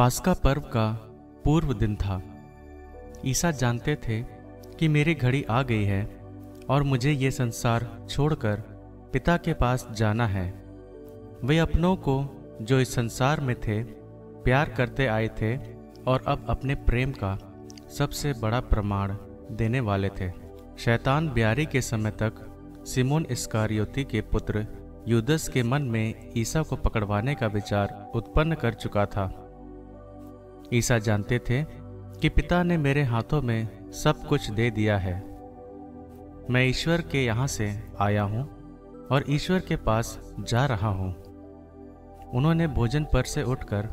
पास्का पर्व का पूर्व दिन था। ईसा जानते थे कि मेरी घड़ी आ गई है और मुझे ये संसार छोड़कर पिता के पास जाना है। वे अपनों को जो इस संसार में थे, प्यार करते आए थे और अब अपने प्रेम का सबसे बड़ा प्रमाण देने वाले थे। शैतान ब्यारी के समय तक सिमोन इस्कारियोती के पुत्र युदस के मन में ईसा को पकड़वाने का विचार उत्पन्न कर चुका था। ईसा जानते थे कि पिता ने मेरे हाथों में सब कुछ दे दिया है। मैं ईश्वर के यहाँ से आया हूँ और ईश्वर के पास जा रहा हूँ। उन्होंने भोजन पर से उठकर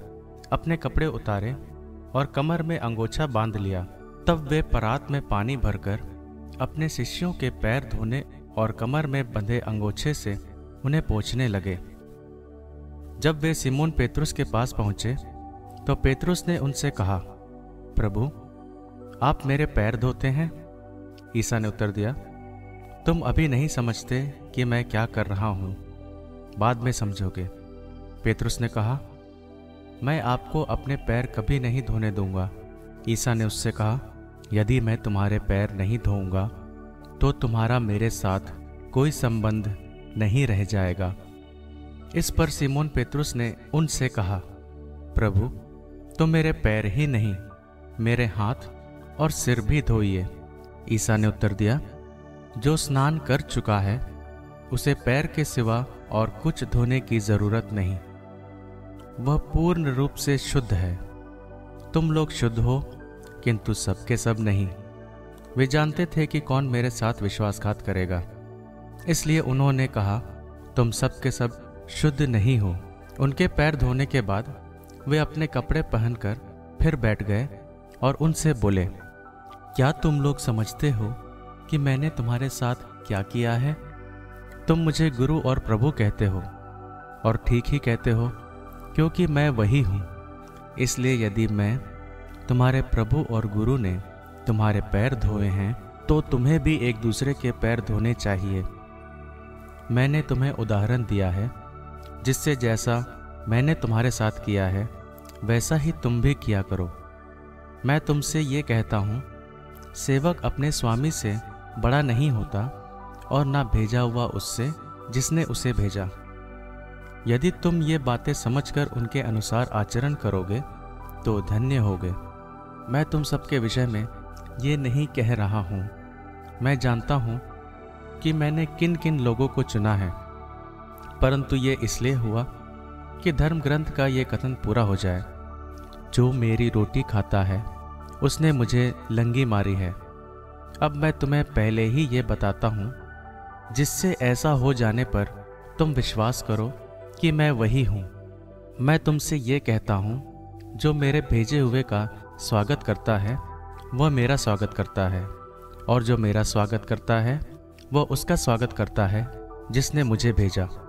अपने कपड़े उतारे और कमर में अंगोछा बाँध लिया। तब वे परात में पानी भरकर अपने शिष्यों के पैर धोने और कमर में बंधे अंगोछे से उन्हें पोछने लगे। जब वे सिमोन पेतरुस के पास पहुँचे तो पेतरुस ने उनसे कहा, प्रभु, आप मेरे पैर धोते हैं? ईसा ने उत्तर दिया, तुम अभी नहीं समझते कि मैं क्या कर रहा हूँ। बाद में समझोगे। पेतरुस ने कहा, मैं आपको अपने पैर कभी नहीं धोने दूँगा। ईसा ने उससे कहा, यदि मैं तुम्हारे पैर नहीं धोऊँगा तो तुम्हारा मेरे साथ कोई संबंध नहीं रह जाएगा। इस पर सिमोन पेतरुस ने उनसे कहा, प्रभु तुम मेरे पैर ही नहीं, मेरे हाथ और सिर भी धोइए। ईसा ने उत्तर दिया, जो स्नान कर चुका है, उसे पैर के सिवा और कुछ धोने की ज़रूरत नहीं। वह पूर्ण रूप से शुद्ध है। तुम लोग शुद्ध हो, किंतु सबके सब नहीं। वे जानते थे कि कौन मेरे साथ विश्वासघात करेगा। इसलिए उन्होंने कहा, तुम सब के सब शुद्ध नहीं हो। उनके पैर धोने के बाद वे अपने कपड़े पहनकर फिर बैठ गए और उनसे बोले, क्या तुम लोग समझते हो कि मैंने तुम्हारे साथ क्या किया है? तुम मुझे गुरु और प्रभु कहते हो और ठीक ही कहते हो, क्योंकि मैं वही हूँ। इसलिए यदि मैं तुम्हारे प्रभु और गुरु ने तुम्हारे पैर धोए हैं तो तुम्हें भी एक दूसरे के पैर धोने चाहिए। मैंने तुम्हें उदाहरण दिया है, जिससे जैसा मैंने तुम्हारे साथ किया है वैसा ही तुम भी किया करो। मैं तुमसे ये कहता हूँ, सेवक अपने स्वामी से बड़ा नहीं होता और ना भेजा हुआ उससे जिसने उसे भेजा। यदि तुम ये बातें समझकर उनके अनुसार आचरण करोगे तो धन्य होगे। मैं तुम सबके विषय में ये नहीं कह रहा हूँ। मैं जानता हूँ कि मैंने किन किन लोगों को चुना है, परंतु ये इसलिए हुआ कि धर्म ग्रंथ का ये कथन पूरा हो जाए। जो मेरी रोटी खाता है, उसने मुझे लंगी मारी है। अब मैं तुम्हें पहले ही ये बताता हूँ, जिससे ऐसा हो जाने पर तुम विश्वास करो कि मैं वही हूँ। मैं तुमसे ये कहता हूँ, जो मेरे भेजे हुए का स्वागत करता है, वह मेरा स्वागत करता है, और जो मेरा स्वागत करता है, वह उसका स्वागत करता है, जिसने मुझे भेजा।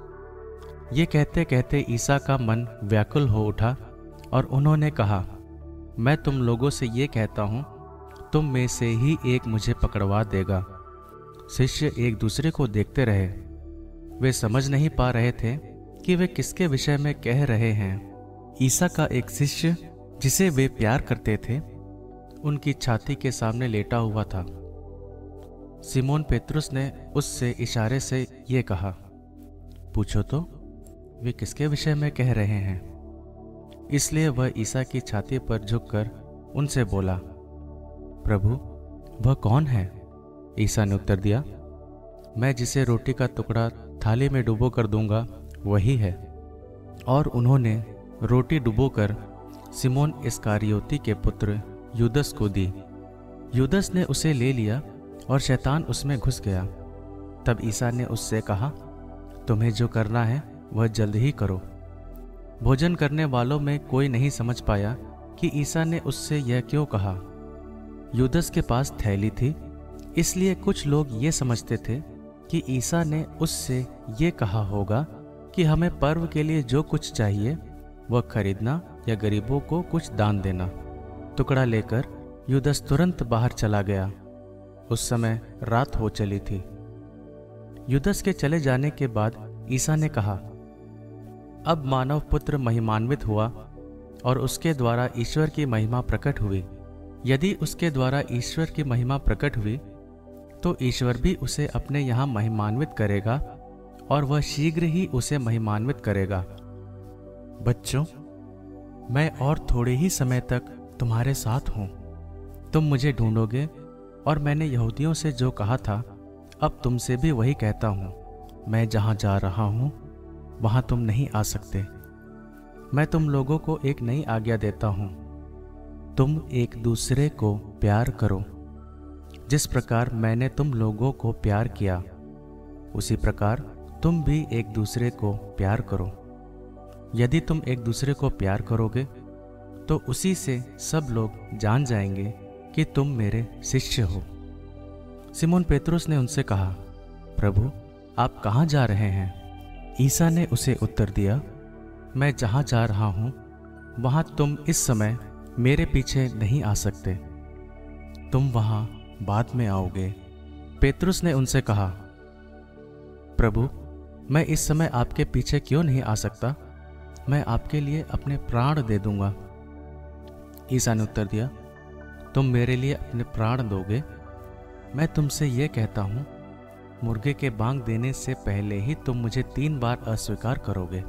ये कहते कहते ईसा का मन व्याकुल हो उठा और उन्होंने कहा, मैं तुम लोगों से ये कहता हूँ, तुम में से ही एक मुझे पकड़वा देगा। शिष्य एक दूसरे को देखते रहे। वे समझ नहीं पा रहे थे कि वे किसके विषय में कह रहे हैं। ईसा का एक शिष्य, जिसे वे प्यार करते थे, उनकी छाती के सामने लेटा हुआ था। सिमोन पेत्रुस ने उससे इशारे से ये कहा, पूछो तो वे किसके विषय में कह रहे हैं? इसलिए वह ईसा की छाती पर झुककर उनसे बोला, प्रभु, वह कौन है? ईसा ने उत्तर दिया, मैं जिसे रोटी का टुकड़ा थाली में डुबो कर दूँगा, वही है। और उन्होंने रोटी डुबोकर सिमोन इस्कारियोती के पुत्र युदस को दी। युदस ने उसे ले लिया और शैतान उसमें घुस गया। तब ईसा ने उससे कहा, तुम्हें जो करना है वह जल्द ही करो। भोजन करने वालों में कोई नहीं समझ पाया कि ईसा ने उससे यह क्यों कहा। युदस के पास थैली थी, इसलिए कुछ लोग ये समझते थे कि ईसा ने उससे ये कहा होगा कि हमें पर्व के लिए जो कुछ चाहिए, वह खरीदना या गरीबों को कुछ दान देना। टुकड़ा लेकर युदस तुरंत बाहर चला गया। उस समय रात हो चली थी। युदस के चले जाने के बाद ईसा ने कहा अब मानव पुत्र महिमान्वित हुआ और उसके द्वारा ईश्वर की महिमा प्रकट हुई। यदि उसके द्वारा ईश्वर की महिमा प्रकट हुई तो ईश्वर भी उसे अपने यहाँ महिमान्वित करेगा और वह शीघ्र ही उसे महिमान्वित करेगा। बच्चों, मैं और थोड़े ही समय तक तुम्हारे साथ हूँ। तुम मुझे ढूंढोगे और मैंने यहूदियों से जो कहा था, अब तुमसे भी वही कहता हूँ। मैं जहाँ जा रहा हूँ वहाँ तुम नहीं आ सकते। मैं तुम लोगों को एक नई आज्ञा देता हूँ। तुम एक दूसरे को प्यार करो। जिस प्रकार मैंने तुम लोगों को प्यार किया, उसी प्रकार तुम भी एक दूसरे को प्यार करो। यदि तुम एक दूसरे को प्यार करोगे तो उसी से सब लोग जान जाएँगे कि तुम मेरे शिष्य हो। सिमोन पेत्रुस ने उनसे कहा, प्रभु, आप कहाँ जा रहे हैं? ईसा ने उसे उत्तर दिया, मैं जहाँ जा रहा हूँ, वहाँ तुम इस समय मेरे पीछे नहीं आ सकते। तुम वहाँ बाद में आओगे। पेतरुस ने उनसे कहा, प्रभु, मैं इस समय आपके पीछे क्यों नहीं आ सकता? मैं आपके लिए अपने प्राण दे दूँगा। ईसा ने उत्तर दिया, तुम मेरे लिए अपने प्राण दोगे। मैं तुमसे यह कहता हूँ मुर्गे के बांग देने से पहले ही तुम मुझे तीन बार अस्वीकार करोगे।